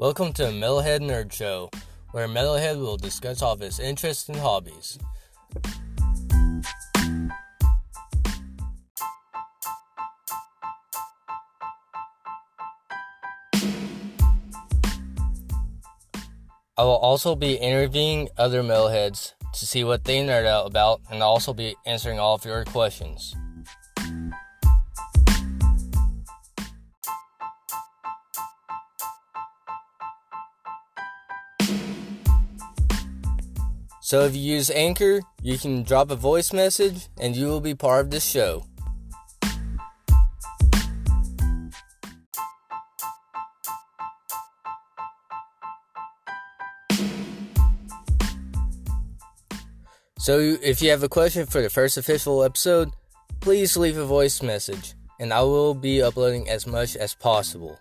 Welcome to Metalhead Nerd Show, where Metalhead will discuss all of his interests and hobbies. I will also be interviewing other metalheads to see what they nerd out about, and I'll also be answering all of your questions. So if you use Anchor, you can drop a voice message and you will be part of the show. So if you have a question for the first official episode, please leave a voice message and I will be uploading as much as possible.